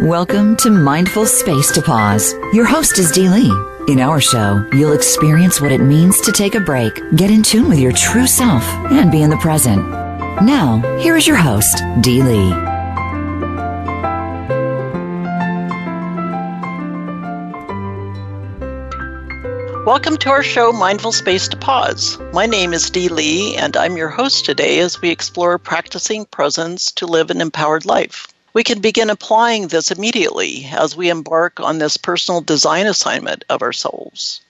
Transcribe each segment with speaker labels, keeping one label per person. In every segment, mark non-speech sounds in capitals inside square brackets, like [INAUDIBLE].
Speaker 1: Welcome to Mindful Space to Pause. Your host is Dee Lee. In our show, you'll experience what it means to take a break, get in tune with your true self, and be in the present. Now, here is your host, Dee Lee.
Speaker 2: Welcome to our show, Mindful Space to Pause. My name is Dee Lee, and I'm your host today as we explore practicing presence to live an empowered life. We can begin applying this immediately as we embark on this personal design assignment of our souls.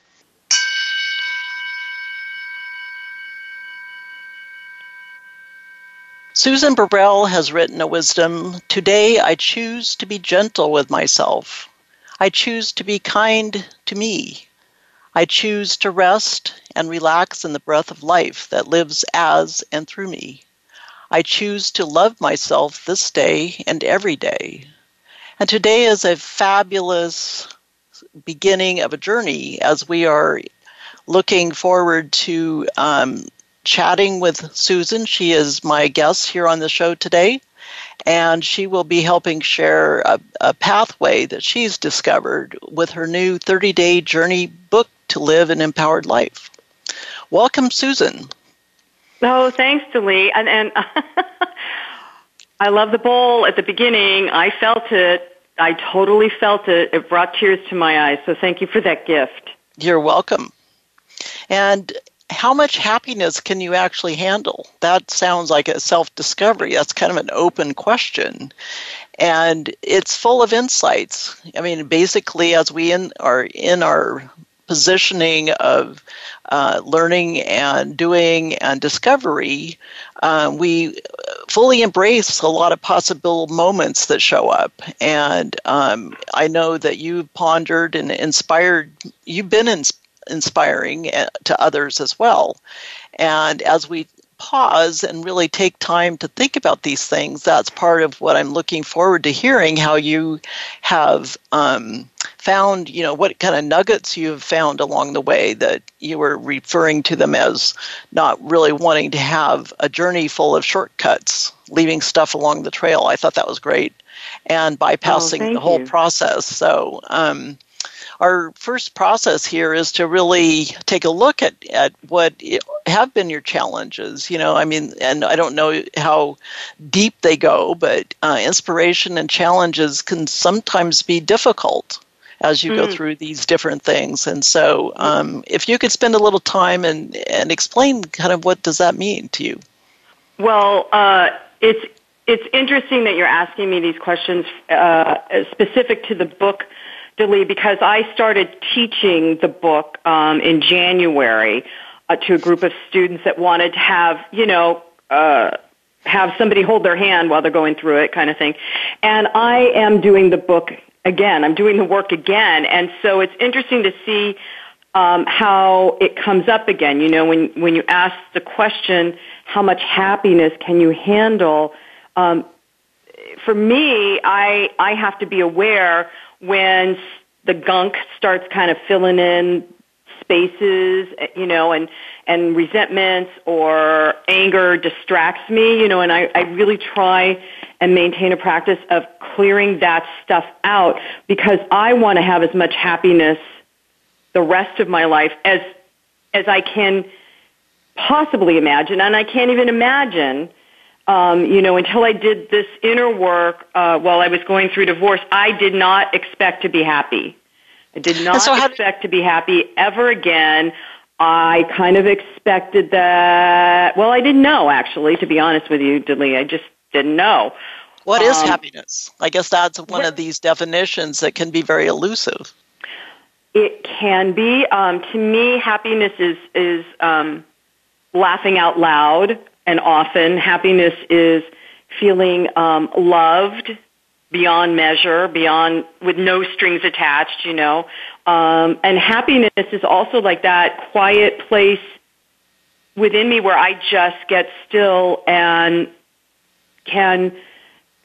Speaker 2: Susan Burrell has written a wisdom Today I choose to be gentle with myself. I choose to be kind to me. I choose to rest and relax in the breath of life that lives as and through me. I choose to love myself this day and every day. And today is a fabulous beginning of a journey as we are looking forward to um, chatting with Susan. She is my guest here on the show today and she will be helping share a, a, pathway that she's discovered with her new 30 day journey book to live an empowered life. Welcome, Susan.
Speaker 3: Oh, thanks, Dee Lee. And, and [LAUGHS] I love the bowl at the beginning. I felt it. I totally felt it. It brought tears to my eyes. So thank you for that gift.
Speaker 2: You're welcome. And how much happiness can you actually handle? That sounds like a self discovery. That's kind of an open question. And it's full of insights. I mean, basically, as we in, are in our positioning of uh, learning and doing and discovery, uh, we fully embrace a lot of possible moments that show up. And um, I know that you've pondered and inspired, you've been in, inspiring uh, to others as well. And as we pause and really take time to think about these things, that's part of what I'm looking forward to hearing how you have um, found, you know, what kind of nuggets you have found along the way that you were referring to them as not really wanting to have a journey full of shortcuts, leaving stuff along the trail. I thought that was great. And bypassing
Speaker 3: oh,
Speaker 2: the whole
Speaker 3: you.
Speaker 2: process. So, um, our first process here is to really take a look at, at what have been your challenges. You know, I mean, and I don't know how deep they go, but uh, inspiration and challenges can sometimes be difficult as you mm. go through these different things. And so, um, if you could spend a little time and, and explain kind of what does that mean to you?
Speaker 3: Well, uh, it's it's interesting that you're asking me these questions uh, specific to the book Because I started teaching the book um, in January uh, to a group of students that wanted to have, you know, uh, have somebody hold their hand while they're going through it, kind of thing. And I am doing the book again. I'm doing the work again, and so it's interesting to see um, how it comes up again. You know, when when you ask the question, how much happiness can you handle? Um, for me, I I have to be aware when the gunk starts kind of filling in spaces, you know, and and resentments or anger distracts me, you know, and I, I really try and maintain a practice of clearing that stuff out because I want to have as much happiness the rest of my life as as I can possibly imagine, and I can't even imagine um, you know, until I did this inner work uh, while I was going through divorce, I did not expect to be happy. I did not so expect to be happy ever again. I kind of expected that. Well, I didn't know actually, to be honest with you, Dee Lee. I just didn't know.
Speaker 2: What is um, happiness? I guess that's one of these definitions that can be very elusive.
Speaker 3: It can be. Um, to me, happiness is is um, laughing out loud, and often happiness is feeling um, loved beyond measure, beyond with no strings attached, you know. Um, and happiness is also like that quiet place within me where I just get still and can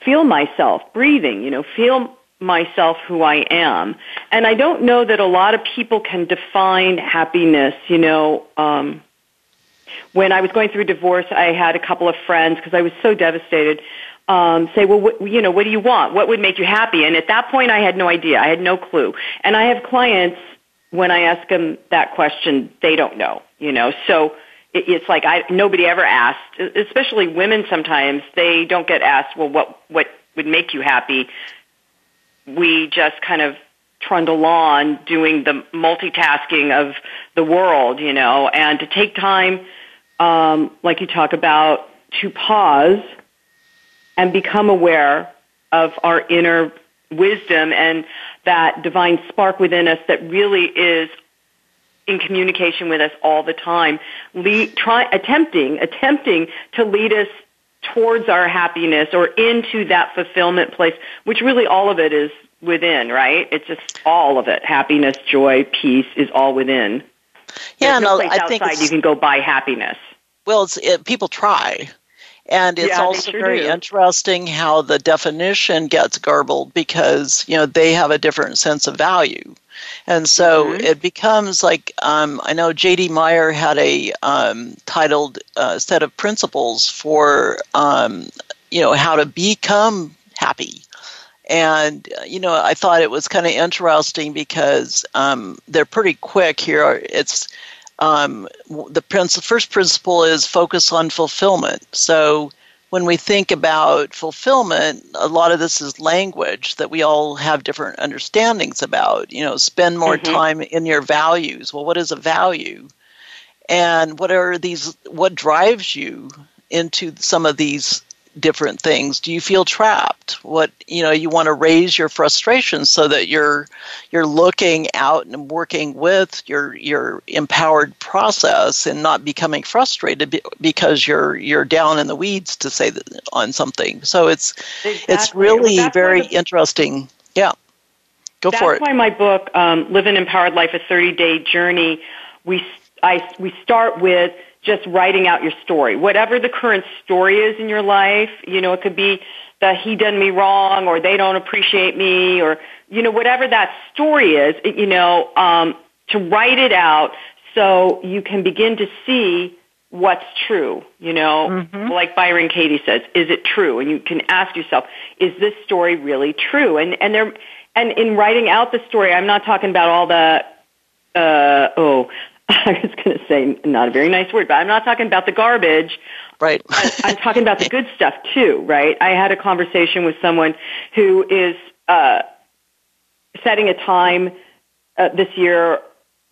Speaker 3: feel myself breathing, you know, feel myself who I am. And I don't know that a lot of people can define happiness, you know, um, when I was going through divorce, I had a couple of friends because I was so devastated. um, say, well, what, you know, what do you want? What would make you happy? And at that point, I had no idea. I had no clue. And I have clients when I ask them that question, they don't know. You know, so it, it's like I nobody ever asked, especially women. Sometimes they don't get asked, well, what what would make you happy? We just kind of trundle on doing the multitasking of the world, you know, and to take time, um, like you talk about, to pause and become aware of our inner wisdom and that divine spark within us that really is in communication with us all the time, lead, try, attempting, attempting to lead us towards our happiness or into that fulfillment place, which really all of it is within, right? It's just all of it. Happiness, joy, peace is all within.
Speaker 2: Yeah,
Speaker 3: There's no
Speaker 2: no, I think
Speaker 3: you can go buy happiness.
Speaker 2: well, it's, it, people try. And it's
Speaker 3: Yeah,
Speaker 2: also
Speaker 3: sure
Speaker 2: very
Speaker 3: do.
Speaker 2: interesting how the definition gets garbled because, you know, they have a different sense of value. And so
Speaker 3: Mhm.
Speaker 2: it becomes like um, I know J.D. Meyer had a um, titled uh, set of principles for, um, you know, how to become happy. And, uh, you know, I thought it was kind of interesting because um, they're pretty quick here. It's um, the princ- first principle is focus on fulfillment. So when we think about fulfillment, a lot of this is language that we all have different understandings about. You know, spend more
Speaker 3: Mhm.
Speaker 2: time in your values. Well, what is a value? And what are these? What drives you into some of these different things? Do you feel trapped? What you know, you want to raise your frustration so that you're you're looking out and working with your your empowered process and not becoming frustrated because you're you're down in the weeds to say that on something. So it's it's really
Speaker 3: why
Speaker 2: very
Speaker 3: the-
Speaker 2: interesting. Yeah, go for it.
Speaker 3: That's why my book, um, "Live an Empowered Life: A 30-Day Journey," we I we start with just writing out your story, whatever the current story is in your life. You know, it could be that he done me wrong, or they don't appreciate me, or you know, whatever that story is. it- You know, um, to write it out so you can begin to see what's true. You know, like Byron Katie says, is it true? And you can ask yourself, is this story really true? And and there and in writing out the story, I'm not talking about all the uh, oh, [LAUGHS] I was going to say not a very nice word, but I'm not talking about the garbage.
Speaker 2: Right. [LAUGHS]
Speaker 3: I'm talking about the good stuff too, right? I had a conversation with someone who is uh, setting a time uh, this year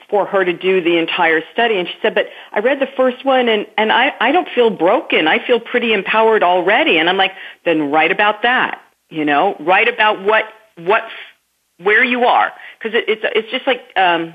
Speaker 3: for her to do the entire study, and she said, "But I read the first one, and and I I don't feel broken. I feel pretty empowered already." And I'm like, "Then write about that. You know, write about what what where you are, because it, it's it's just like um,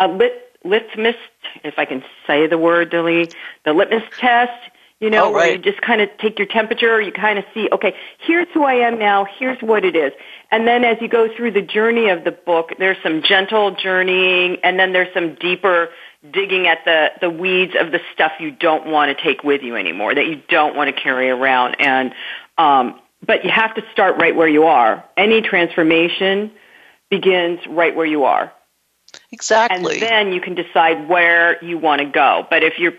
Speaker 3: a lit litmus, if I can say the word, Dilly, the litmus test. You know,
Speaker 2: Oh,
Speaker 3: where you just kind of take your temperature, you kind of see, okay, here's who I am now, here's what it is. And then as you go through the journey of the book, there's some gentle journeying, and then there's some deeper digging at the, the weeds of the stuff you don't want to take with you anymore, that you don't want to carry around. And, um, but you have to start right where you are. Any transformation begins right where you are
Speaker 2: Exactly.
Speaker 3: and then you can decide where you want to go. But if you're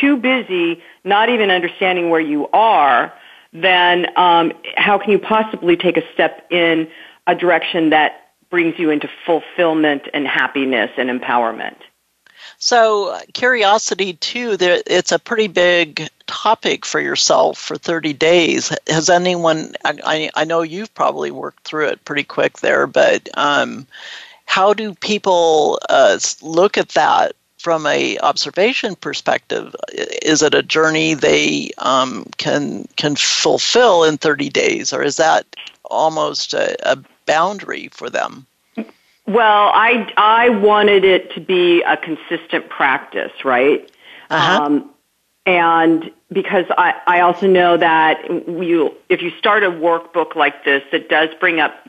Speaker 3: too busy, not even understanding where you are, then um, how can you possibly take a step in a direction that brings you into fulfillment and happiness and empowerment?
Speaker 2: So, uh, curiosity too, there, it's a pretty big topic for yourself for 30 days. Has anyone, I, I I know you've probably worked through it pretty quick there, but um, how do people uh, look at that from a observation perspective? Is it a journey they um, can can fulfill in 30 days, or is that almost a, a boundary for them?
Speaker 3: Well, I I wanted it to be a consistent practice, right?
Speaker 2: Uh-huh.
Speaker 3: Um, and because I, I also know that you, if you start a workbook like this that does bring up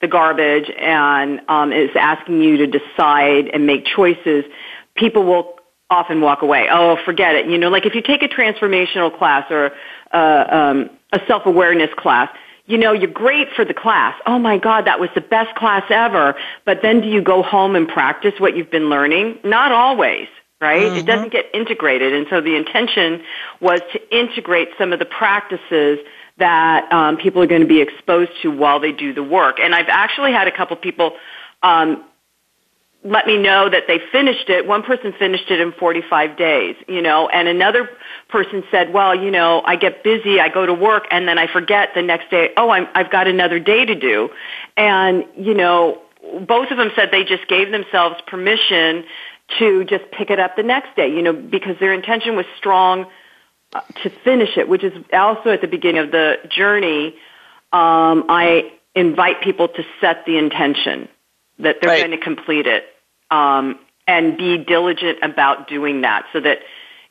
Speaker 3: the garbage and um, is asking you to decide and make choices, people will often walk away. Oh, forget it. You know, like if you take a transformational class or uh, um, a self-awareness class, you know, you're great for the class. Oh my God, that was the best class ever. But then do you go home and practice what you've been learning? Not always, right? It doesn't get integrated. And so the intention was to integrate some of the practices that um, people are going to be exposed to while they do the work. And I've actually had a couple people um, let me know that they finished it. One person finished it in 45 days, you know, and another person said, well, you know, I get busy, I go to work, and then I forget the next day, oh, I'm, I've got another day to do. And, you know, both of them said they just gave themselves permission to just pick it up the next day, you know, because their intention was strong to finish it, which is also at the beginning of the journey. Um, I invite people to set the intention that they're
Speaker 2: Right.
Speaker 3: going to complete it um, and be diligent about doing that so that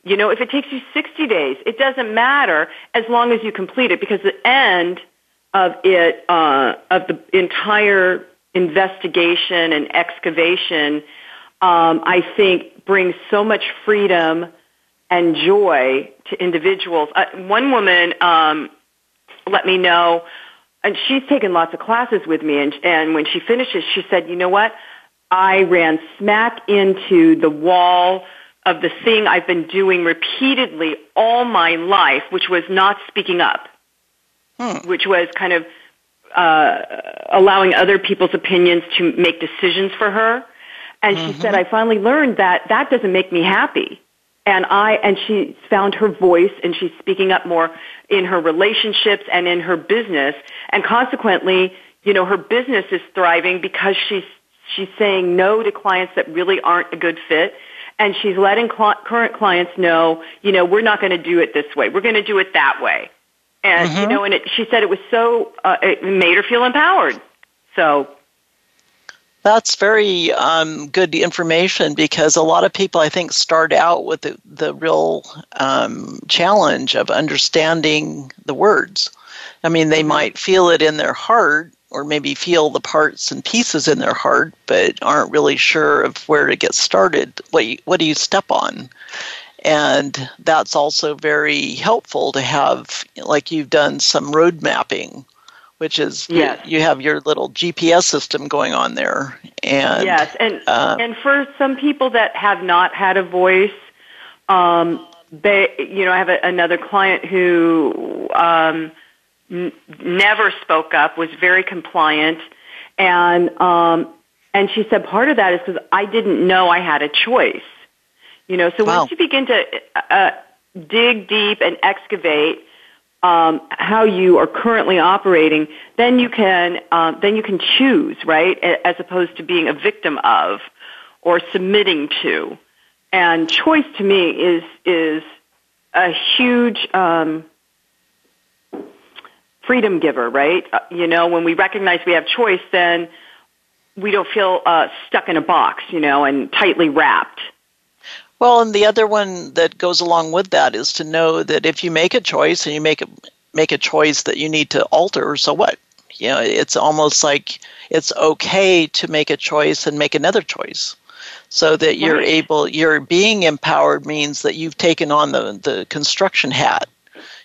Speaker 3: you know if it takes you 60 days it doesn't matter as long as you complete it because the end of it uh, of the entire investigation and excavation um, i think brings so much freedom and joy to individuals. Uh, one woman um, let me know and she's taken lots of classes with me and and when she finishes she said you know what? I ran smack into the wall of the thing i've been doing repeatedly all my life which was not speaking up.
Speaker 2: Hmm.
Speaker 3: which was kind of uh, allowing other people's opinions to make decisions for her. And she said i finally learned that that doesn't make me happy and I and she found her voice and she's speaking up more in her relationships and in her business. And consequently you know her business is thriving because she's she's saying no to clients that really aren't a good fit. And she's letting cl- current clients know you know we're not going to do it this way. We're going to do it that way. And you know and it, she said it was so uh, it made her feel empowered. So
Speaker 2: That's very um, good information because a lot of people, I think, start out with the, the real um, challenge of understanding the words. I mean, they might feel it in their heart or maybe feel the parts and pieces in their heart, but aren't really sure of where to get started. What, you, what do you step on? And that's also very helpful to have, like you've done some road mapping, which is
Speaker 3: Yes.
Speaker 2: you have your little GPS system going on there. And
Speaker 3: yes, and
Speaker 2: uh,
Speaker 3: and for some people that have not had a voice, um, they you know I have a, another client who um, n- never spoke up, was very compliant, and um, and she said part of that is because I didn't know I had a choice. You know, so
Speaker 2: Wow.
Speaker 3: once you begin to uh, dig deep and excavate um, how you are currently operating, then you can um, then you can choose, right, as opposed to being a victim of or submitting to. And choice to me is is a huge um, freedom giver, right? Uh, you know, when we recognize we have choice, then we don't feel uh, stuck in a box, you know, and tightly wrapped.
Speaker 2: Well, and the other one that goes along with that is to know that if you make a choice and you make a make a choice that you need to alter, so what? You know, it's almost like it's okay to make a choice and make another choice. So that you're
Speaker 3: Right.
Speaker 2: able you're being empowered means that you've taken on the the construction hat.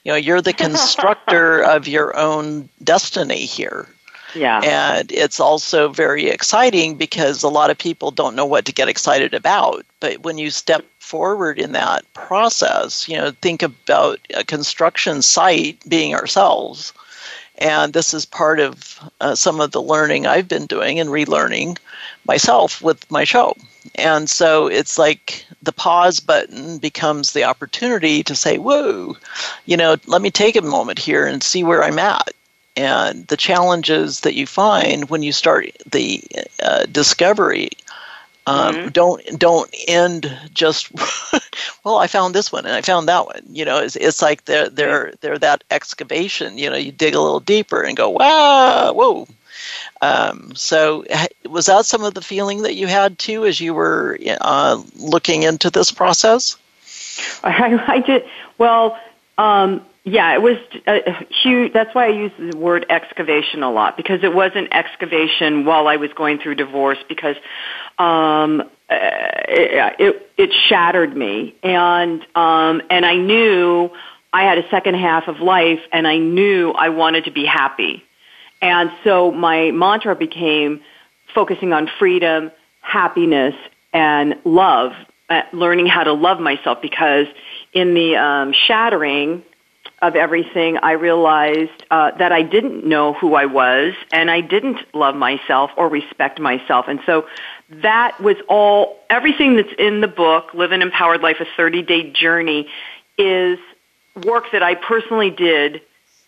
Speaker 2: You know, you're the constructor [LAUGHS] of your own destiny here.
Speaker 3: Yeah.
Speaker 2: And it's also very exciting because a lot of people don't know what to get excited about. But when you step forward in that process, you know, think about a construction site being ourselves. And this is part of uh, some of the learning I've been doing and relearning myself with my show. And so it's like the pause button becomes the opportunity to say, whoa, you know, let me take a moment here and see where I'm at and the challenges that you find when you start the uh, discovery um, don't don't end just [LAUGHS] well I found this one and I found that one. You know it's, it's like they're they're they're that excavation you know you dig a little deeper and go wow whoa. Um, so was that some of the feeling that you had too as you were uh, looking into this process?
Speaker 3: I, I did well. Um, yeah, it was a huge. That's why I use the word excavation a lot because it was an excavation while I was going through divorce because um, uh, it, it it shattered me and um, and I knew I had a second half of life and I knew I wanted to be happy. And so my mantra became focusing on freedom, happiness, and love, uh, learning how to love myself because in the um, shattering, of everything, I realized uh, that I didn't know who I was, and I didn't love myself or respect myself. And so that was all. Everything that's in the book, "Live an Empowered Life: A 30-Day Journey," is work that I personally did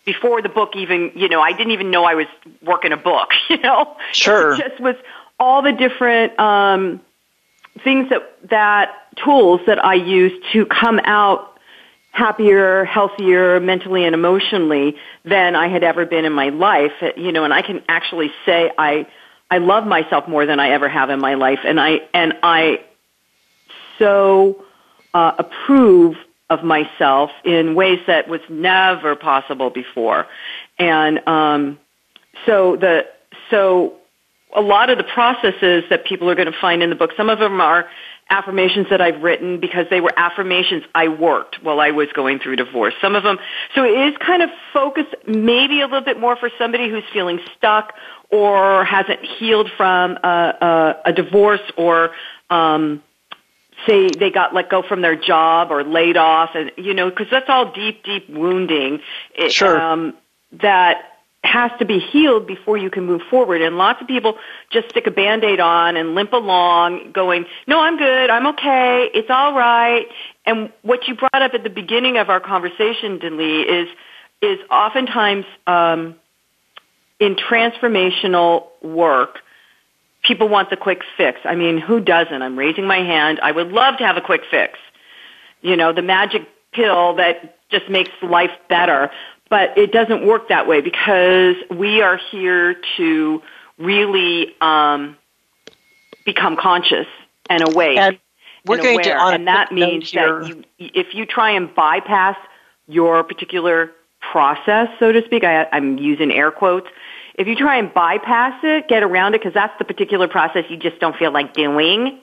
Speaker 3: before the book even. You know, I didn't even know I was working a book. [LAUGHS] You know,
Speaker 2: sure,
Speaker 3: it just was all the different. Um, things that that tools that I use to come out happier, healthier mentally and emotionally than I had ever been in my life. You know, and I can actually say I I love myself more than I ever have in my life, and I and I so uh, approve of myself in ways that was never possible before, and um, so the so a lot of the processes that people are going to find in the book, some of them are affirmations that I've written because they were affirmations I worked while I was going through divorce. Some of them, so it is kind of focused maybe a little bit more for somebody who's feeling stuck or hasn't healed from a, a, a divorce or, um, say they got let go from their job or laid off and, you know, cause that's all deep, deep wounding.
Speaker 2: Sure.
Speaker 3: Um, that has to be healed before you can move forward. And lots of people just stick a band-aid on and limp along going, no, I'm good. I'm okay. It's all right. And what you brought up at the beginning of our conversation, Denley, is, is oftentimes, um, in transformational work, people want the quick fix. I mean, who doesn't? I'm raising my hand. I would love to have a quick fix. You know, the magic pill that just makes life better but it doesn't work that way because we are here to really um, become conscious and awake.
Speaker 2: And we're
Speaker 3: and
Speaker 2: going
Speaker 3: aware.
Speaker 2: to,
Speaker 3: and that means that you, if you try and bypass your particular process, so to speak, I, I'm using air quotes. If you try and bypass it, get around it, because that's the particular process you just don't feel like doing,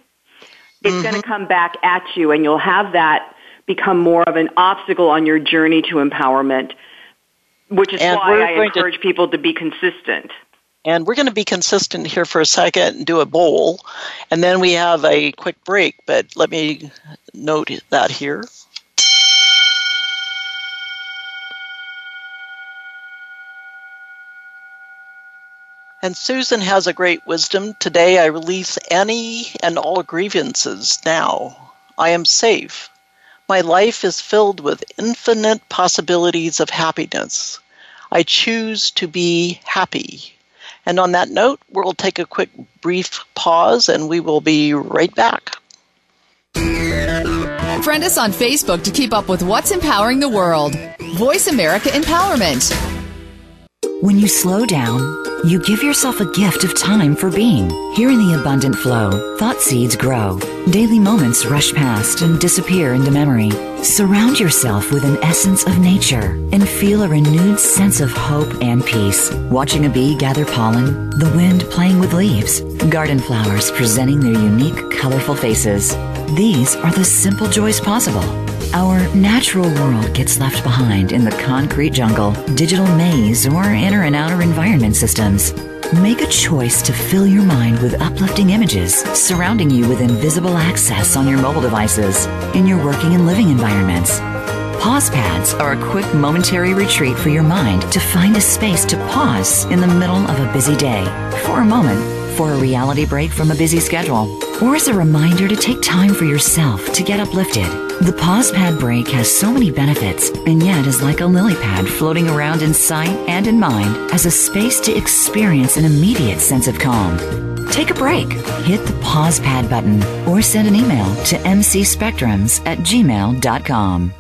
Speaker 3: it's mm-hmm. going to come back at you, and you'll have that become more of an obstacle on your journey to empowerment which is
Speaker 2: and
Speaker 3: why I encourage to, people to be consistent.
Speaker 2: And we're going to be consistent here for a second and do a bowl, and then we have a quick break. But let me note that here. And Susan has a great wisdom. Today I release any and all grievances now. I am safe. My life is filled with infinite possibilities of happiness. I choose to be happy. And on that note, we'll take a quick brief pause and we will be right back.
Speaker 4: Friend us on Facebook to keep up with what's empowering the world. VoiceAmerica Empowerment.
Speaker 1: When you slow down, you give yourself a gift of time for being. Here in the abundant flow, thought seeds grow. Daily moments rush past and disappear into memory. Surround yourself with an essence of nature and feel a renewed sense of hope and peace. Watching a bee gather pollen, the wind playing with leaves, garden flowers presenting their unique, colorful faces. These are the simple joys possible. Our natural world gets left behind in the concrete jungle, digital maze, or inner and outer environment systems. Make a choice to fill your mind with uplifting images, surrounding you with invisible access on your mobile devices, in your working and living environments. Pause pads are a quick momentary retreat for your mind to find a space to pause in the middle of a busy day for a moment, for a reality break from a busy schedule, or as a reminder to take time for yourself to get uplifted. The pause pad break has so many benefits and yet is like a lily pad floating around in sight and in mind as a space to experience an immediate sense of calm. Take a break, hit the pause pad button, or send an email to mcspectrums at gmail.com.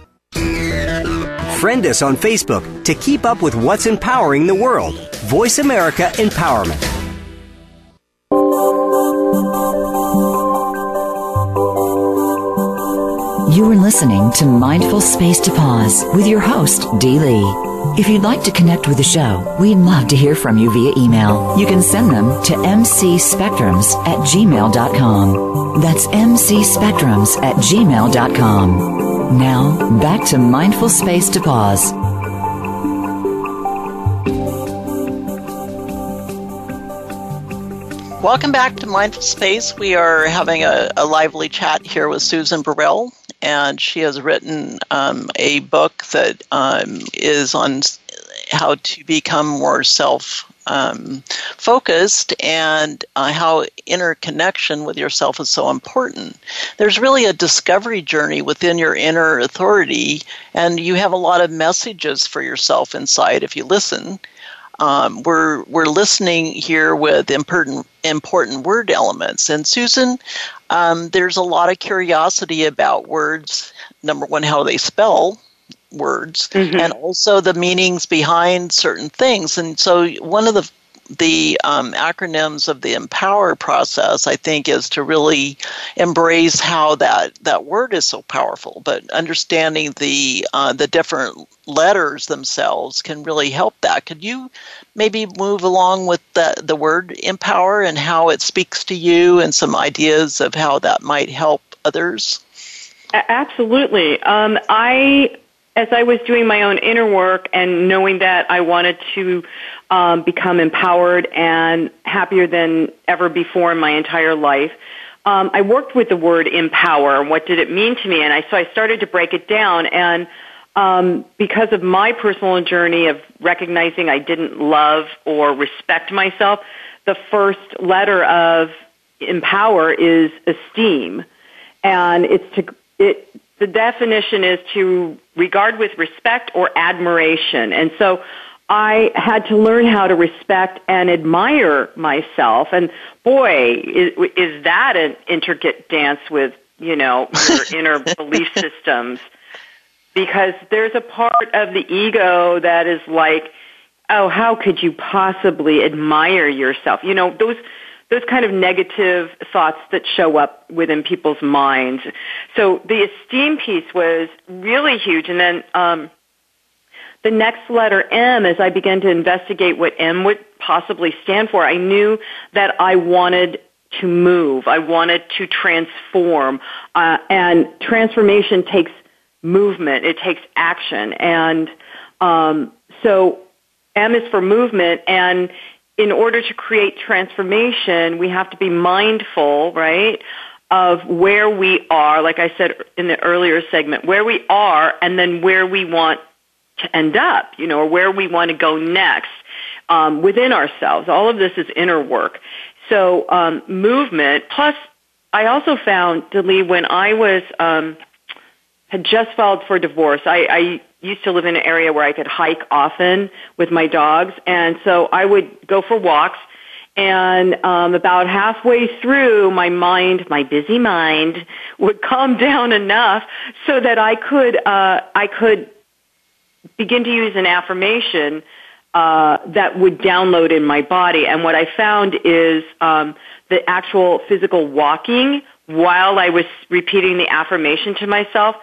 Speaker 5: Friend us on Facebook to keep up with what's empowering the world. VoiceAmerica Empowerment.
Speaker 1: You are listening to Mindful Space to Pause with your host, Dee Lee. If you'd like to connect with the show, we'd love to hear from you via email. You can send them to mcspectrums at gmail.com. That's mcspectrums at gmail.com. Now, back to Mindful Space to Pause.
Speaker 2: Welcome back to Mindful Space. We are having a, a lively chat here with Susan Burrell, and she has written um, a book that um, is on how to become more self um, focused and uh, how interconnection with yourself is so important. There's really a discovery journey within your inner authority, and you have a lot of messages for yourself inside if you listen. Um, we're we're listening here with important important word elements. And Susan, um, there's a lot of curiosity about words. Number one, how they spell words, mm-hmm. and also the meanings behind certain things. And so one of the the um, acronyms of the empower process i think is to really embrace how that that word is so powerful. But understanding the uh, the different letters themselves can really help that. Could you maybe move along with the the word empower and how it speaks to you and some ideas of how that might help others?
Speaker 3: Absolutely. Um, i as I was doing my own inner work and knowing that I wanted to um, become empowered and happier than ever before in my entire life, um, I worked with the word empower. What did it mean to me? And I so I started to break it down. And um, because of my personal journey of recognizing I didn't love or respect myself, the first letter of empower is esteem, and it's to it the definition is to regard with respect or admiration. And so I had to learn how to respect and admire myself. And boy, is, is that an intricate dance with, you know, your [LAUGHS] inner belief systems. Because there's a part of the ego that is like, oh, how could you possibly admire yourself? You know, those those kind of negative thoughts that show up within people's minds. So the esteem piece was really huge. And then um, the next letter M, as I began to investigate what M would possibly stand for, I knew that I wanted to move. I wanted to transform. Uh, and transformation takes movement. It takes action. And um, so M is for movement, and in order to create transformation, we have to be mindful, right, of where we are, like I said in the earlier segment, where we are and then where we want to end up, you know, or where we want to go next um, within ourselves. All of this is inner work. So um, movement, plus I also found, Dee Lee, when I was um, had just filed for divorce, I, I used to live in an area where I could hike often with my dogs, and so I would go for walks. And um, about halfway through, my mind, my busy mind, would [LAUGHS] calm down enough so that I could uh, I could begin to use an affirmation uh, that would download in my body. And what I found is um, the actual physical walking while I was repeating the affirmation to myself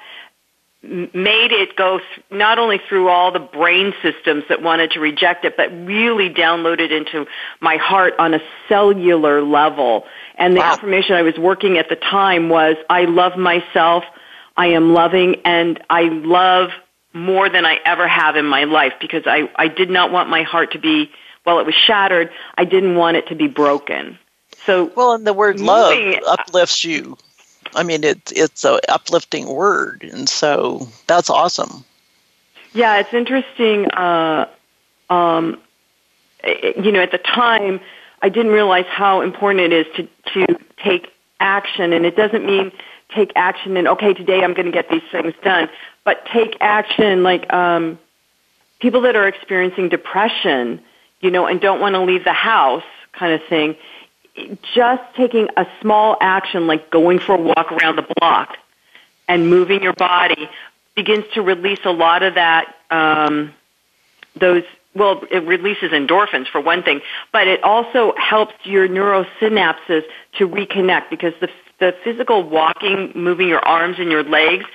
Speaker 3: made it go th- not only through all the brain systems that wanted to reject it, but really downloaded into my heart on a cellular level. And the wow. affirmation I was working at the time was, I love myself, I am loving, and I love more than I ever have in my life because I, I did not want my heart to be, well, it was shattered, I didn't want it to be broken. So,
Speaker 2: well, and the word love uplifts you. I mean, it's it's a uplifting word, and so that's awesome.
Speaker 3: Yeah, it's interesting. Uh, um, you know, at the time, I didn't realize how important it is to to take action, and it doesn't mean take action and okay, today I'm going to get these things done, but take action like um, people that are experiencing depression, you know, and don't want to leave the house, kind of thing just taking a small action like going for a walk around the block and moving your body begins to release a lot of that um, those well it releases endorphins for one thing but it also helps your neurosynapses to reconnect because the the physical walking moving your arms and your legs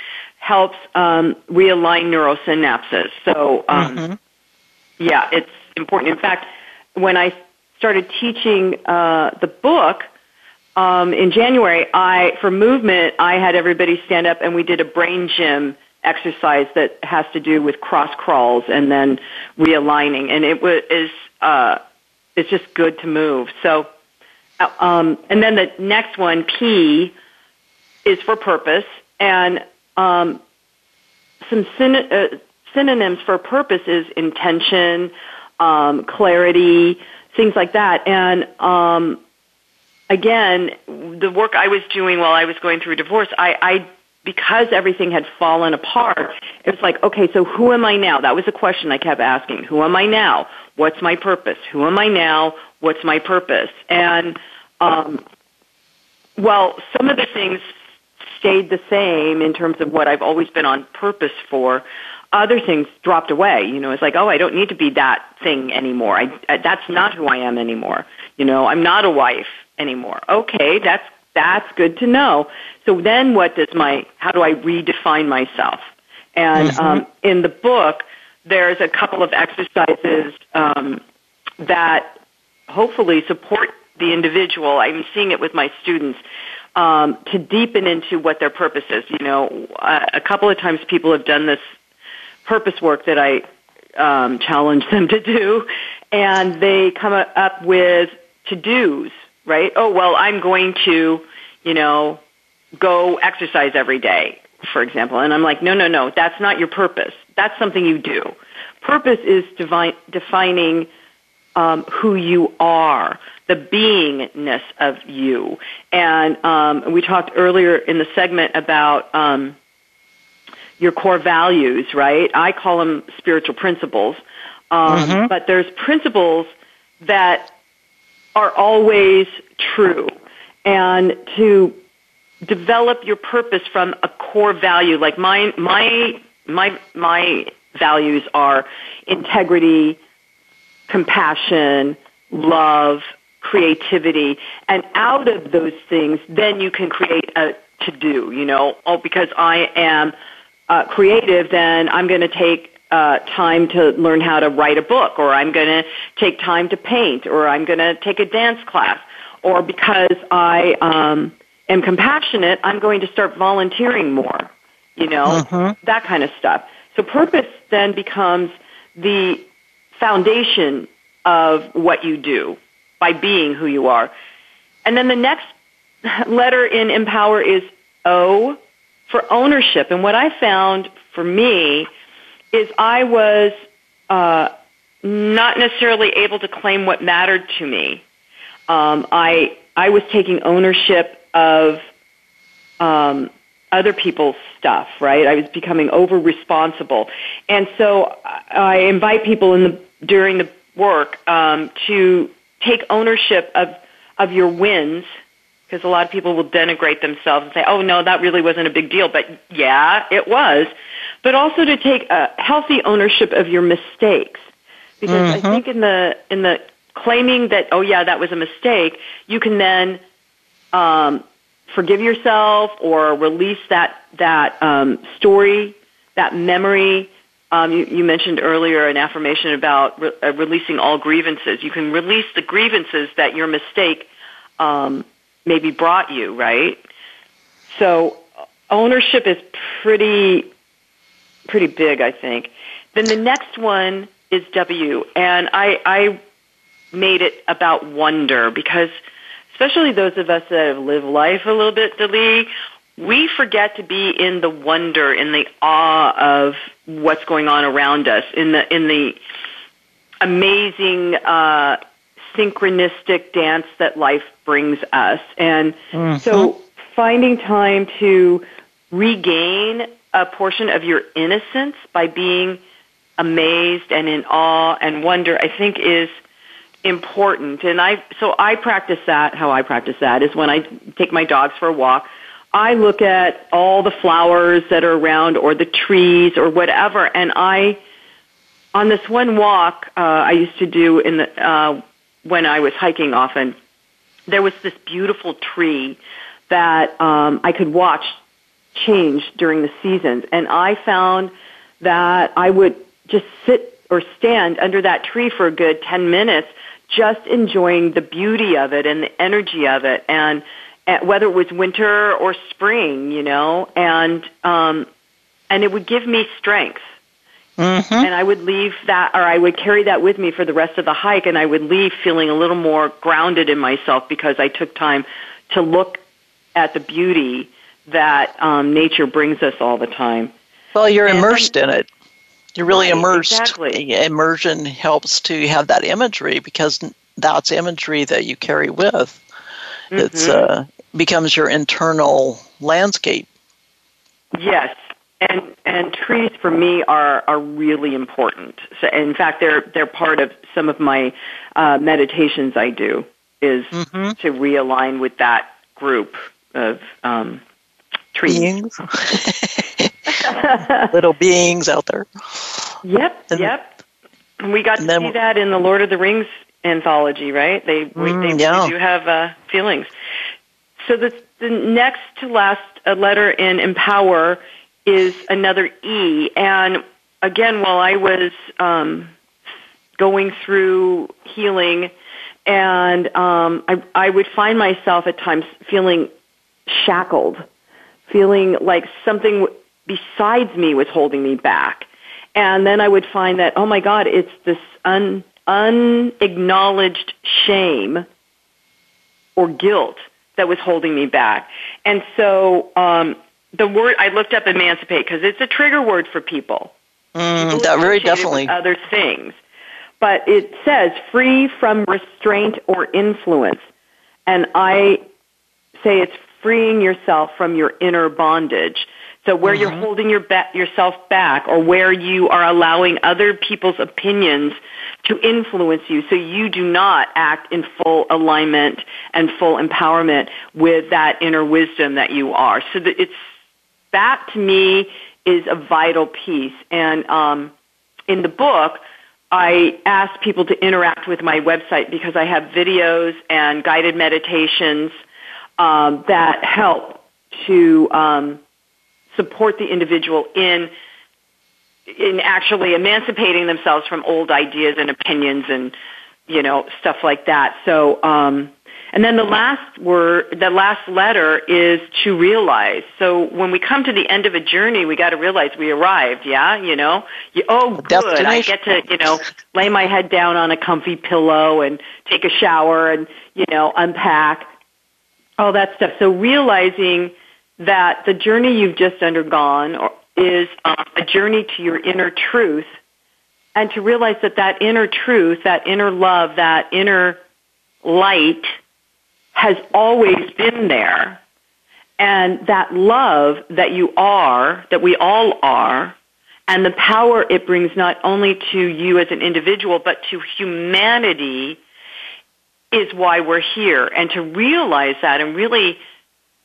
Speaker 3: helps um, realign neurosynapses so um, mm-hmm. yeah it's important in fact when i started teaching uh, the book um, in January, I for movement, I had everybody stand up and we did a brain gym exercise that has to do with cross crawls and then realigning, and it was is uh, it's just good to move. So, uh, um, and then the next one, P, is for purpose, and um, some syn- uh, synonyms for purpose is intention, um, clarity, things like that. And um, again, the work I was doing while I was going through divorce, I, I because everything had fallen apart, it was like, okay, so who am I now? That was a question I kept asking. Who am I now? What's my purpose? Who am I now? What's my purpose? And um, well, some of the things stayed the same in terms of what I've always been on purpose for. Other things dropped away. You know, it's like, oh, I don't need to be that thing anymore. I, I that's not who I am anymore. You know, I'm not a wife anymore. Okay, that's that's good to know. So then what does my, how do I redefine myself? And mm-hmm. um, in the book, there's a couple of exercises um, that hopefully support the individual. I'm seeing it with my students um, to deepen into what their purpose is. You know, a couple of times people have done this purpose work that I um, challenge them to do, and they come up with to dos right? Oh, well, I'm going to, you know, go exercise every day, for example. And I'm like, no, no, no, that's not your purpose. That's something you do. Purpose is devi- defining um, who you are, the beingness of you. And um, we talked earlier in the segment about um, your core values, right? I call them spiritual principles. Um, mm-hmm. But there's principles that are always true. And to develop your purpose from a core value, like my, my, my, my values are integrity, compassion, love, creativity, and out of those things, then you can create a to do, you know, oh, because I am uh, creative, then I'm going to take uh, time to learn how to write a book, or I'm going to take time to paint, or I'm going to take a dance class, or because I um, am compassionate, I'm going to start volunteering more. You know, uh-huh. that kind of stuff. So purpose then becomes the foundation of what you do by being who you are. And then the next [LAUGHS] letter in empower is O for ownership. And what I found for me is I was uh, not necessarily able to claim what mattered to me. Um, I I was taking ownership of um, other people's stuff, right? I was becoming over responsible, and so I invite people in the during the work um, to take ownership of of your wins because a lot of people will denigrate themselves and say, "Oh no, that really wasn't a big deal," but yeah, it was but also to take a healthy ownership of your mistakes. Because mm-hmm. I think in the in the claiming that oh yeah that was a mistake, you can then um, forgive yourself or release that that um, story, that memory. Um, you, you, mentioned earlier an affirmation about re- uh, releasing all grievances. You can release the grievances that your mistake um, maybe brought you, right? So ownership is pretty pretty big, I think. Then the next one is W, and I, I made it about wonder because, especially those of us that have lived life a little bit, Dee Lee, we forget to be in the wonder, in the awe of what's going on around us, in the in the amazing uh, synchronistic dance that life brings us, and mm-hmm. so finding time to regain a portion of your innocence by being amazed and in awe and wonder, I think is important. And I, so I practice that, how I practice that is when I take my dogs for a walk, I look at all the flowers that are around or the trees or whatever and I, on this one walk, uh, I used to do in the, uh, when I was hiking often, there was this beautiful tree that um, I could watch change during the seasons. And I found that I would just sit or stand under that tree for a good 10 minutes, just enjoying the beauty of it and the energy of it. And whether it was winter or spring, you know, and, um, and it would give me strength. Mm-hmm. And I would leave that, or I would carry that with me for the rest of the hike, and I would leave feeling a little more grounded in myself because I took time to look at the beauty that um, nature brings us all the time.
Speaker 2: Well, you're and immersed in it. You're really
Speaker 3: right,
Speaker 2: immersed.
Speaker 3: Exactly.
Speaker 2: Immersion helps to have that imagery because that's imagery that you carry with. Mm-hmm. It's uh, becomes your internal landscape.
Speaker 3: Yes, and and trees for me are are really important. So in fact, they're they're part of some of my uh, meditations. I do is mm-hmm. to realign with that group of um, trees.
Speaker 2: Beings. [LAUGHS] Little beings out there.
Speaker 3: Yep, and, yep. And we got to see that in the Lord of the Rings anthology, right? They we, mm, they, yeah. do have uh, feelings. So the the next to last uh, letter in empower is another E, and again, while I was um, going through healing, and um, I I would find myself at times feeling shackled, feeling like something besides me was holding me back. And then I would find that, oh my God, it's this un, unacknowledged shame or guilt that was holding me back. And so um, the word I looked up emancipate because it's a trigger word for people.
Speaker 2: Mm, that very definitely.
Speaker 3: Other things, but it says free from restraint or influence, and I say it's freeing yourself from your inner bondage. So where mm-hmm. you're holding your ba- yourself back or where you are allowing other people's opinions to influence you so you do not act in full alignment and full empowerment with that inner wisdom that you are. So that it's, that to me is a vital piece. And, um, in the book, I ask people to interact with my website because I have videos and guided meditations um, that help to um, support the individual in in actually emancipating themselves from old ideas and opinions and you know stuff like that. So um, and then the last word, the last letter is to realize. So when we come to the end of a journey, we got to realize we arrived. Yeah, you know. You, oh, good. I get to you know lay my head down on a comfy pillow and take a shower and you know unpack all that stuff. So realizing that the journey you've just undergone is uh, a journey to your inner truth and to realize that that inner truth, that inner love, that inner light has always been there. And that love that you are, that we all are, and the power it brings not only to you as an individual, but to humanity is why we're here. And to realize that and really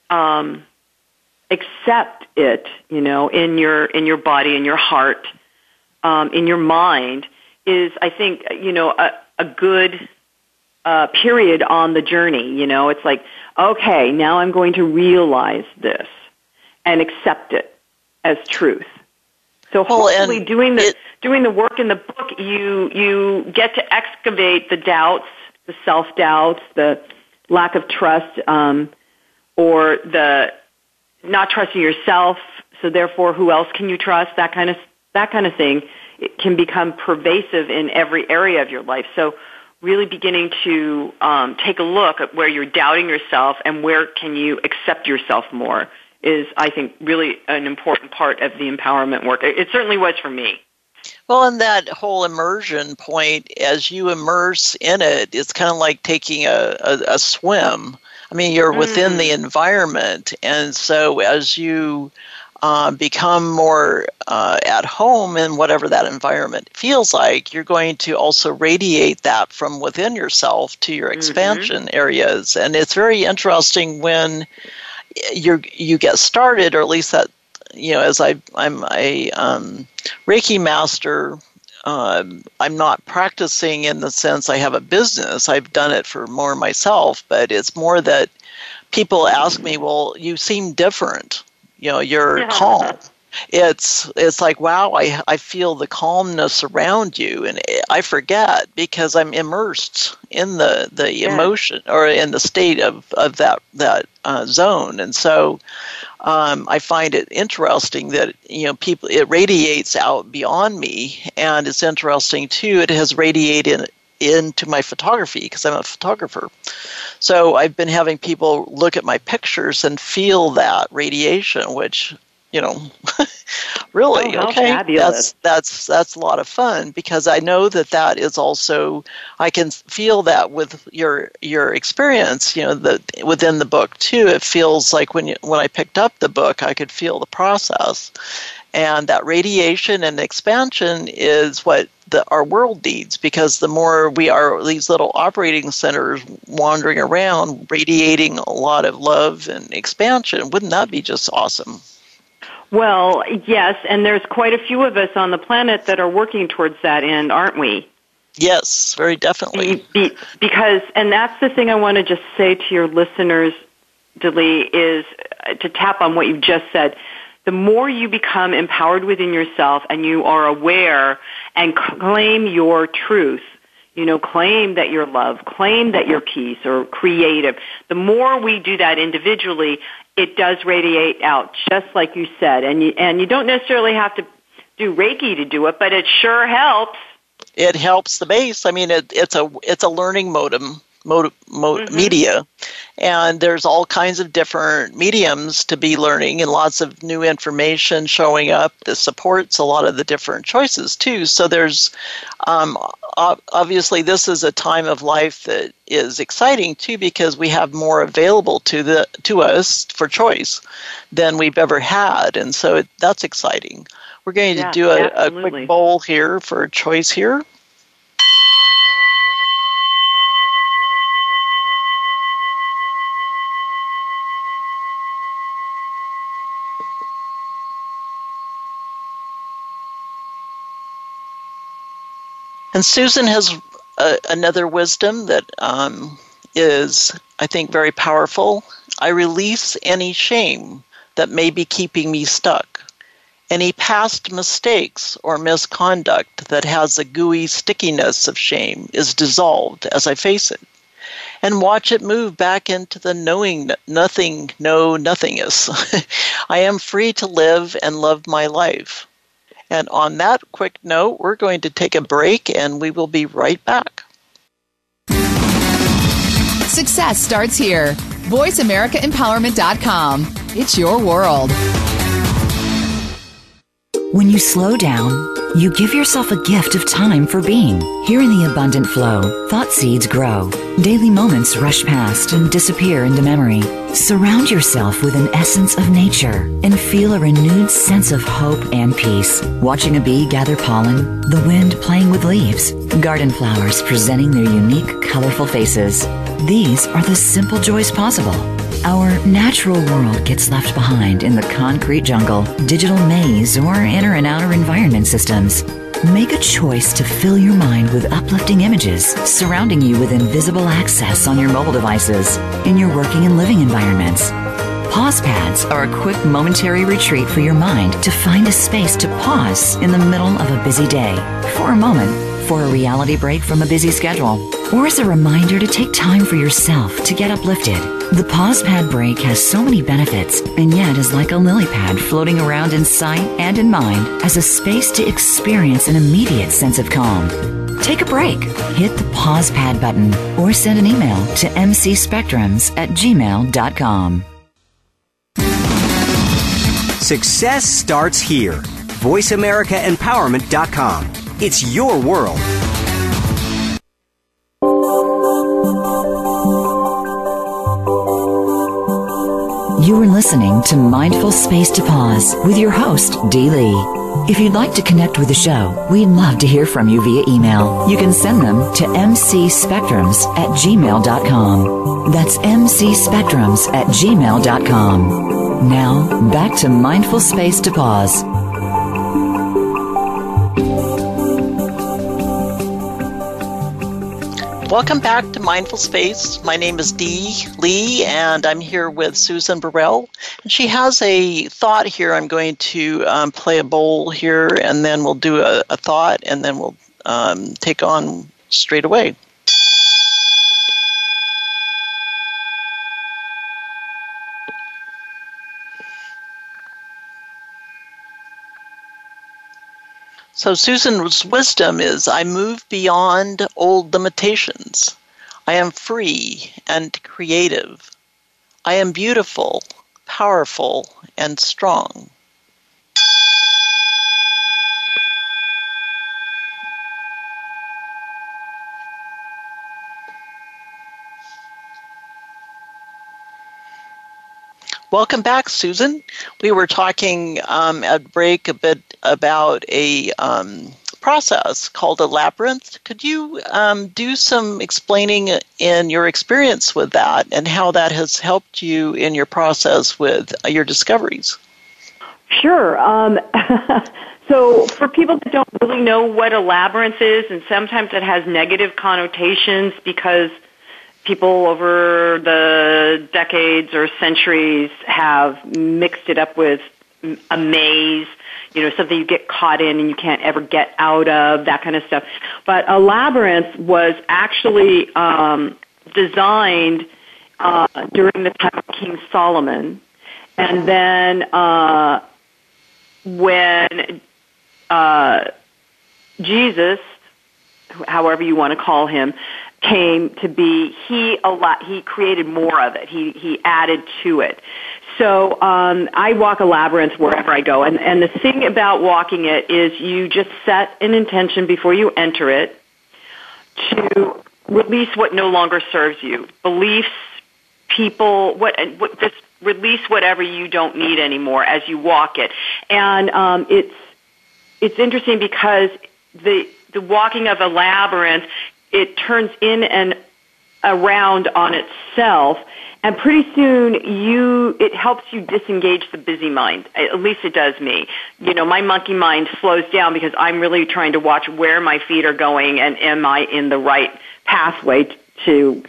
Speaker 3: um, accept it, you know, in your in your body, in your heart, um, in your mind, is I think you know a, a good uh, period on the journey. You know, it's like okay, now I'm going to realize this and accept it as truth. So hopefully, doing the it, doing the work in the book, you you get to excavate the doubts, the self doubts, the lack of trust, um, or the not trusting yourself, so therefore who else can you trust? That kind of that kind of thing it can become pervasive in every area of your life. So really beginning to um, take a look at where you're doubting yourself and where can you accept yourself more is, I think, really an important part of the empowerment work. It, it certainly was for me.
Speaker 2: Well, and that whole immersion point, as you immerse in it, it's kind of like taking a, a, a swim. I mean, you're within the mm. environment, and so as you uh, become more uh, at home in whatever that environment feels like, you're going to also radiate that from within yourself to your mm-hmm. expansion mm-hmm. areas. And it's very interesting when you you get started, or at least that you know, as I I'm a um, Reiki master um, I'm not practicing in the sense I have a business. I've done it for more myself, but it's more that people ask me, "Well, you seem different. You know, you're yeah. calm." It's it's like, wow, I I feel the calmness around you, and I forget because I'm immersed in the the yeah. emotion or in the state of of that that uh, zone, and so um, I find it interesting that you know people it radiates out beyond me, and it's interesting too. It has radiated into my photography because I'm a photographer. So I've been having people look at my pictures and feel that radiation, which you know, [LAUGHS] really
Speaker 3: oh,
Speaker 2: okay.
Speaker 3: Fabulous.
Speaker 2: That's that's that's a lot of fun because I know that that is also I can feel that with your your experience. You know, the within the book too. It feels like when you, when I picked up the book, I could feel the process, and that radiation and expansion is what the, our world needs because the more we are these little operating centers wandering around radiating a lot of love and expansion wouldn't that be just awesome
Speaker 3: well, yes, and there's quite a few of us on the planet that are working towards that end, aren't we?
Speaker 2: Yes, very definitely.
Speaker 3: Be, be, because, and that's the thing I want to just say to your listeners, Dee Lee, is uh, to tap on what you've just said. The more you become empowered within yourself and you are aware and claim your truth, you know, claim that you're love, claim that you're peace or creative. The more we do that individually, it does radiate out, just like you said. And you, and you don't necessarily have to do Reiki to do it, but it sure helps.
Speaker 2: It helps the base. I mean, it, it's a it's a learning modem mod, mod, mm-hmm. media, and there's all kinds of different mediums to be learning, and lots of new information showing up that supports a lot of the different choices too. So there's um, obviously this is a time of life that is exciting too because we have more available to the to us for choice than we've ever had, and so it, that's exciting. We're going to
Speaker 3: yeah,
Speaker 2: do a, a quick bowl here for choice here. And Susan has uh, another wisdom that um, is, I think, very powerful. I release any shame that may be keeping me stuck. Any past mistakes or misconduct that has a gooey stickiness of shame is dissolved as I face it. And watch it move back into the knowing nothing, know nothingness. [LAUGHS] I am free to live and love my life. And on that quick note, we're going to take a break and we will be right back.
Speaker 4: Success starts here. VoiceAmericaEmpowerment.com. It's your world.
Speaker 1: When you slow down, you give yourself a gift of time for being. Here in the abundant flow, thought seeds grow. Daily moments rush past and disappear into memory. Surround yourself with an essence of nature and feel a renewed sense of hope and peace. Watching a bee gather pollen, the wind playing with leaves, garden flowers presenting their unique, colorful faces. These are the simple joys possible. Our natural world gets left behind in the concrete jungle, digital maze, or inner and outer environment systems. Make a choice to fill your mind with uplifting images surrounding you with invisible access on your mobile devices in your working and living environments. Pause pads are a quick momentary retreat for your mind to find a space to pause in the middle of a busy day for a moment for a reality break from a busy schedule, or as a reminder to take time for yourself to get uplifted. The pause pad break has so many benefits, and yet is like a lily pad floating around in sight and in mind as a space to experience an immediate sense of calm. Take a break. Hit the pause pad button or send an email to mcspectrums at gmail.com.
Speaker 5: Success starts here. VoiceAmericaEmpowerment.com. It's your world.
Speaker 1: You are listening to Mindful Space to Pause with your host, Dee Lee. If you'd like to connect with the show, we'd love to hear from you via email. You can send them to mcspectrums at gmail.com. That's mcspectrums at gmail.com. Now, back to Mindful Space to Pause.
Speaker 2: Welcome back to Mindful Space. My name is Dee Lee, and I'm here with Susan Burrell. And she has a thought here. I'm going to um, play a bowl here, and then we'll do a, a thought, and then we'll um, take on straight away. So, Susan's wisdom is I move beyond old limitations. I am free and creative. I am beautiful, powerful, and strong. Welcome back, Susan. We were talking um, at break a bit about a um, process called a labyrinth. Could you um, do some explaining in your experience with that and how that has helped you in your process with your discoveries?
Speaker 3: Sure. Um, [LAUGHS] so, for people that don't really know what a labyrinth is, and sometimes it has negative connotations because people over the decades or centuries have mixed it up with a maze, you know, something you get caught in and you can't ever get out of, that kind of stuff. But a labyrinth was actually um, designed uh, during the time of King Solomon. And then uh, when uh, Jesus, however you want to call him, came to be he a lot he created more of it. He he added to it. So um i walk a labyrinth wherever i go. And and the thing about walking it is you just set an intention before you enter it to release what no longer serves you. Beliefs people what what just release whatever you don't need anymore as you walk it. And um it's it's interesting because the the walking of a labyrinth it turns in and around on itself and pretty soon you it helps you disengage the busy mind. At least it does me. You know my monkey mind slows down because i'm really trying to watch where my feet are going and am i in the right pathway to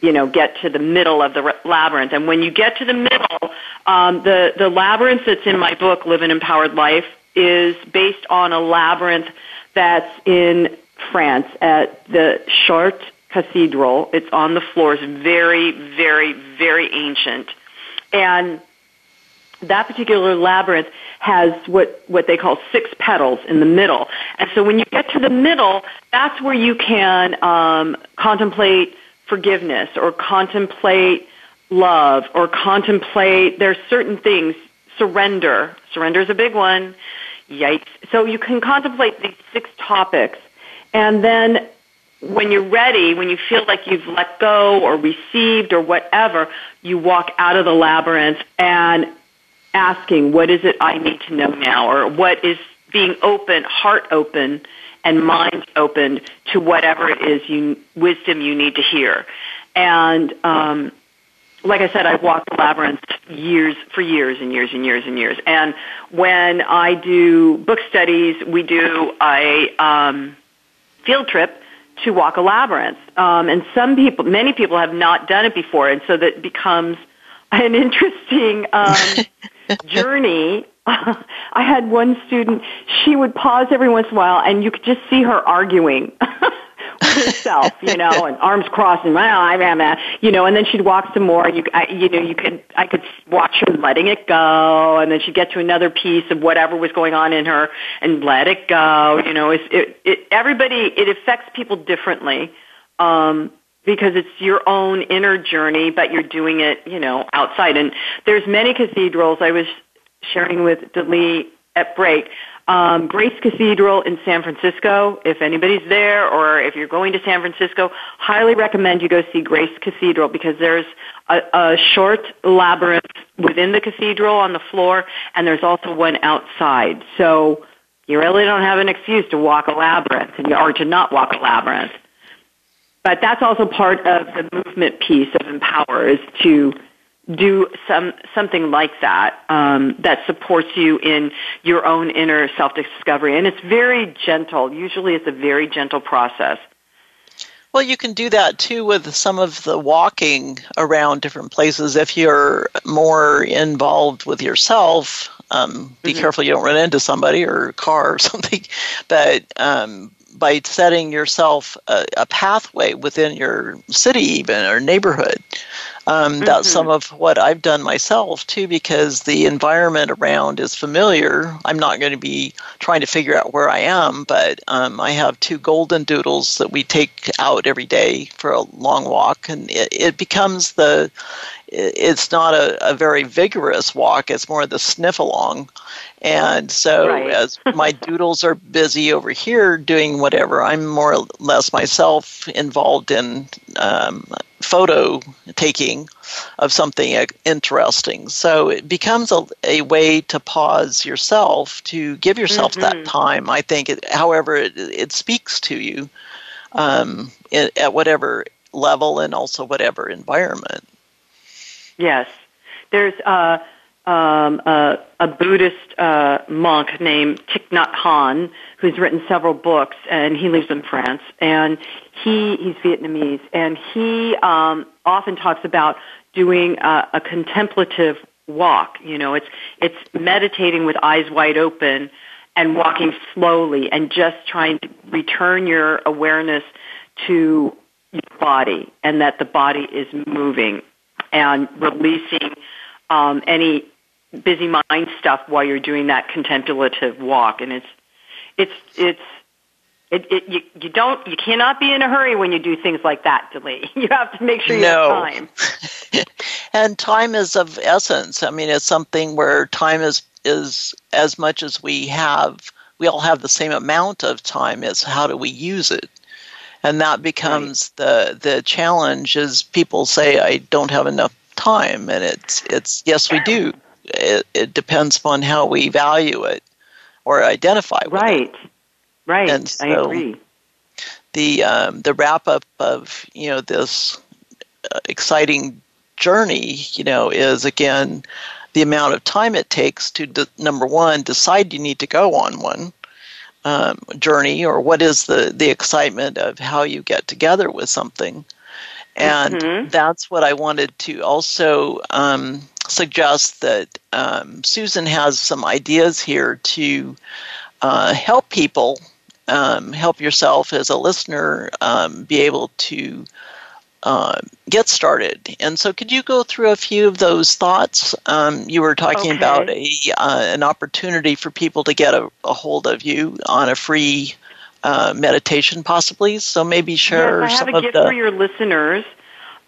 Speaker 3: you know get to the middle of the labyrinth. And when you get to the middle um, the the labyrinth that's in my book live an empowered life is based on a labyrinth that's in France at the Chartres Cathedral. It's on the floors, very, very, very ancient. And that particular labyrinth has what, what they call six petals in the middle. And so when you get to the middle, that's where you can um, contemplate forgiveness or contemplate love or contemplate, there's certain things, surrender. Surrender is a big one. Yikes. So you can contemplate these six topics and then when you're ready, when you feel like you've let go or received or whatever, you walk out of the labyrinth and asking, what is it I need to know now? Or what is being open, heart open, and mind open to whatever it is you, wisdom you need to hear. And, um, like I said, I've walked the labyrinth years for years and years and years and years. And when I do book studies, we do I um, field trip to walk a labyrinth. Um, and some people, many people have not done it before, and so that becomes an [LAUGHS] interesting um, [LAUGHS] journey. [LAUGHS] I had one student, she would pause every once in a while, and you could just see her arguing. Herself, you know, and arms crossed and well, I am that, you know, and then she'd walk some more. And you, I, you know, you could, I could watch her letting it go, and then she'd get to another piece of whatever was going on in her and let it go. You know, it's, it, it, everybody, it affects people differently. Um, because it's your own inner journey, but you're doing it, you know, outside. And there's many cathedrals. I was sharing with Dee Lee at break um, Grace Cathedral in San Francisco. If anybody's there or if you're going to San Francisco, highly recommend you go see Grace Cathedral because there's a, a short labyrinth within the cathedral on the floor and there's also one outside. So you really don't have an excuse to walk a labyrinth or to not walk a labyrinth. But that's also part of the movement piece of Empower is to do some something like that um, that supports you in your own inner self discovery, and it's very gentle. Usually, it's a very gentle process.
Speaker 2: Well, you can do that too with some of the walking around different places. If you're more involved with yourself, um, be mm-hmm. careful you don't run into somebody or a car or [LAUGHS] something. But um, by setting yourself a, a, pathway within your city, even or neighborhood, Um, mm-hmm. That's some of what I've done myself too, because the environment around is familiar. I'm not going to be trying to figure out where I am, but um, I have two golden doodles that we take out every day for a long walk, and it, it becomes the it's not a, a, very vigorous walk. It's more of the sniff along. And so, right. as my [LAUGHS] doodles are busy over here doing whatever, I'm more or less myself involved in um, photo taking of something interesting. So, it becomes a, a way to pause yourself, to give yourself mm-hmm. that time. I think, it, however, it, it speaks to you um, it, at whatever level and also whatever environment.
Speaker 3: Yes. There's uh, um, a Buddhist uh, monk named Thich Nhat Hanh who's written several books, and he lives in France. And he he's Vietnamese, and he um, often talks about doing a, a contemplative walk. You know, it's it's meditating with eyes wide open and walking slowly, and just trying to return your awareness to your body, and that the body is moving and releasing um, any busy mind stuff while you're doing that contemplative walk. And it's it's it's it, it, you, you don't you cannot be in a hurry when you do things like that, Dee Lee. [LAUGHS] You have to make sure you
Speaker 2: no.
Speaker 3: have time. [LAUGHS]
Speaker 2: and time is of essence. I mean, it's something where time is is as much as we have. We all have the same amount of time. It's how do we use it? and that becomes right. the the challenge is people say i don't have enough time and it's it's yes we do it, it depends upon how we value it or identify with
Speaker 3: right
Speaker 2: it.
Speaker 3: right and so i agree
Speaker 2: the um, the wrap up of you know this uh, exciting journey you know is again the amount of time it takes to de- number one decide you need to go on one um, journey or what is the, the excitement of how you get together with something. And mm-hmm. that's what I wanted to also um, suggest that um, Susan has some ideas here to uh, help people, um, help yourself as a listener um, be able to uh, get started. And so, could you go through a few of those thoughts? Um, you were talking okay. about a uh, an opportunity for people to get a, a hold of you on a free uh, meditation, possibly. So maybe share
Speaker 3: yes, I
Speaker 2: have
Speaker 3: a gift for your listeners.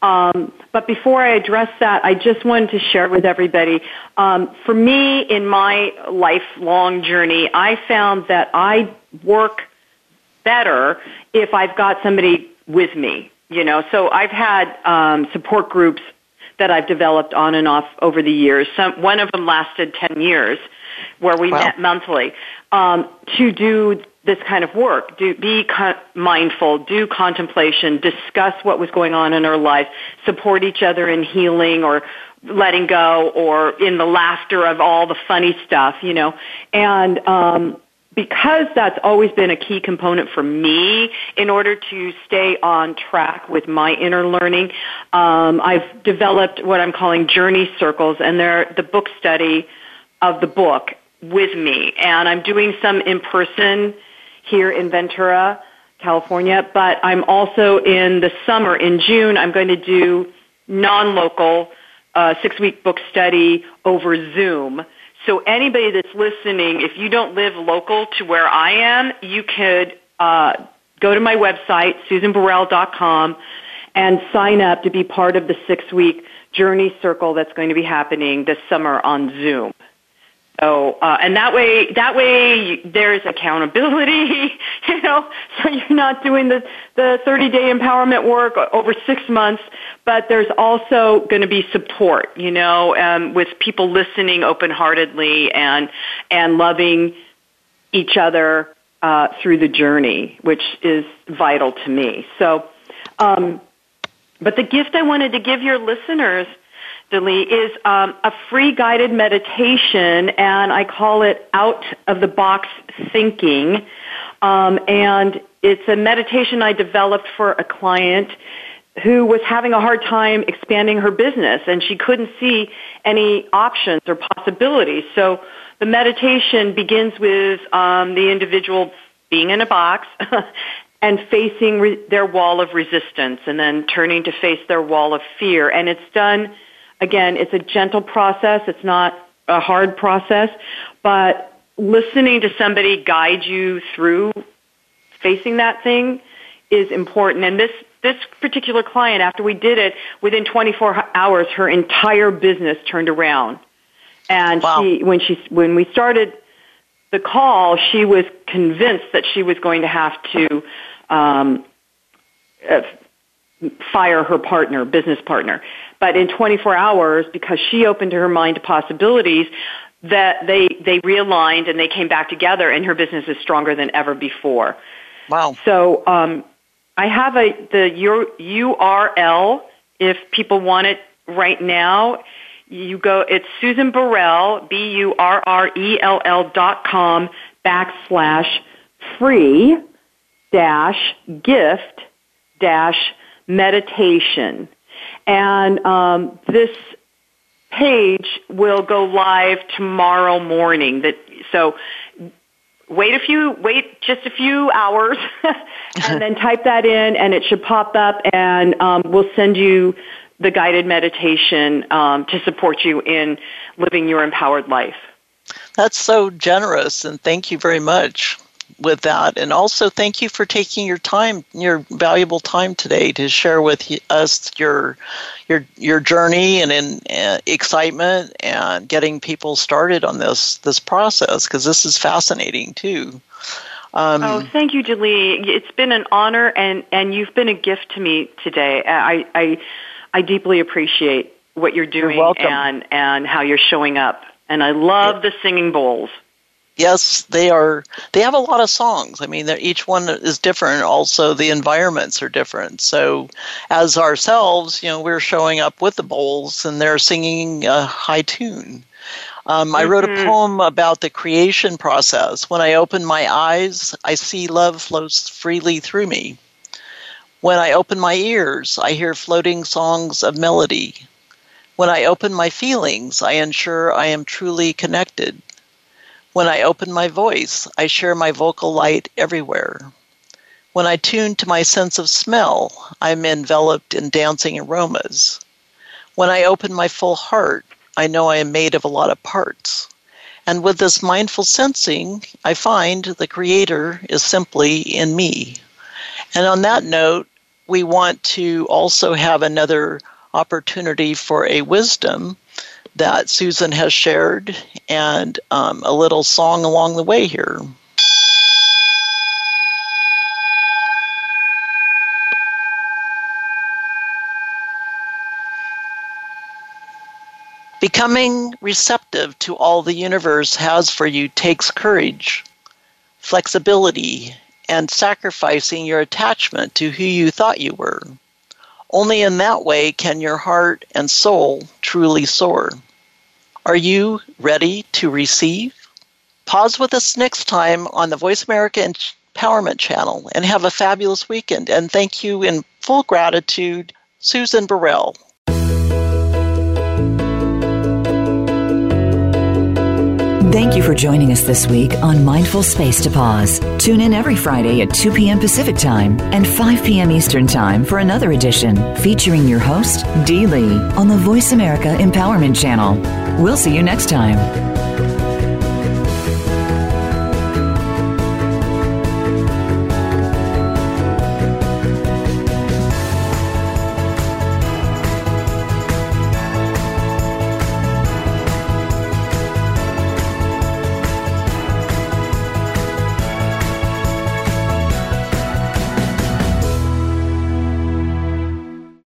Speaker 3: Um, but before I address that, I just wanted to share with everybody. Um, for me, in my lifelong journey, I found that I work better if I've got somebody with me you know, so I've had um, support groups that I've developed on and off over the years. Some, one of them lasted 10 years where we wow. met monthly um, to do this kind of work, do, be con- mindful, do contemplation, discuss what was going on in our lives, support each other in healing or letting go or in the laughter of all the funny stuff, you know. And um, because that's always been a key component for me in order to stay on track with my inner learning, um, I've developed what I'm calling journey circles, and they're the book study of the book with me. And I'm doing some in person here in Ventura, California, but I'm also in the summer, in June, I'm going to do non-local uh, six-week book study over Zoom so anybody that's listening, if you don't live local to where I am, you could uh, go to my website, susanburrell.com, and sign up to be part of the six-week journey circle that's going to be happening this summer on Zoom. So, uh, and that way, that way there's accountability, [LAUGHS] you know, so you're not doing the, the 30 day empowerment work over six months, but there's also going to be support, you know, um, with people listening open heartedly and, and loving each other, uh, through the journey, which is vital to me. So, um, but the gift I wanted to give your listeners Is um, a free guided meditation, and I call it out of the box thinking. Um, and it's a meditation I developed for a client who was having a hard time expanding her business, and she couldn't see any options or possibilities. So the meditation begins with um, the individual being in a box [LAUGHS] and facing re- their wall of resistance and then turning to face their wall of fear. And it's done, again, it's a gentle process. It's not a hard process, but listening to somebody guide you through facing that thing is important. And this, this particular client, after we did it, within 24 hours, her entire business turned around. And wow. she, when she, when we started the call, she was convinced that she was going to have to um, uh, fire her partner, business partner. But in 24 hours, because she opened her mind to possibilities, that they they realigned and they came back together, and her business is stronger than ever before.
Speaker 2: Wow!
Speaker 3: So um, I have a the URL if people want it right now you go, it's Susan Burrell, B-U-R-R-E-L-L dot com backslash free dash gift dash meditation. And um, this page will go live tomorrow morning. That so wait a few wait just a few hours [LAUGHS] and then type that in and it should pop up and um, we'll send you the guided meditation um, to support you in living your empowered life.
Speaker 2: That's so generous, and thank you very much with that. And also, thank you for taking your time, your valuable time today, to share with us your your your journey and in uh, excitement and getting people started on this this process because this is fascinating too.
Speaker 3: Um, oh, thank you, Julie. It's been an honor, and and you've been a gift to me today. I I I deeply appreciate what you're doing
Speaker 2: you're
Speaker 3: and and how you're showing up. And I love yeah. the singing bowls.
Speaker 2: Yes, they are. They have a lot of songs. I mean, each one is different. Also, the environments are different. So, as ourselves, you know, we're showing up with the bowls, and they're singing a high tune. Um, I wrote a mm-hmm. poem about the creation process. When I open my eyes, I see love flows freely through me. When I open my ears, I hear floating songs of melody. When I open my feelings, I ensure I am truly connected. When I open my voice, I share my vocal light everywhere. When I tune to my sense of smell, I'm enveloped in dancing aromas. When I open my full heart, I know I am made of a lot of parts. And with this mindful sensing, I find the Creator is simply in me. And on that note, we want to also have another opportunity for a wisdom that Susan has shared and um, a little song along the way here. Becoming receptive to all the universe has for you takes courage, flexibility, and sacrificing your attachment to who you thought you were. Only in that way can your heart and soul truly soar. Are you ready to receive? Pause with us next time on the VoiceAmerica Empowerment Channel and have a fabulous weekend. And thank you in full gratitude, Susan Burrell.
Speaker 1: Thank you for joining us this week on Mindful Space to Pause. Tune in every Friday at 2 p.m. Pacific Time and 5 p.m. Eastern Time for another edition featuring your host, Dee Lee, on the VoiceAmerica Empowerment Channel. We'll see you next time.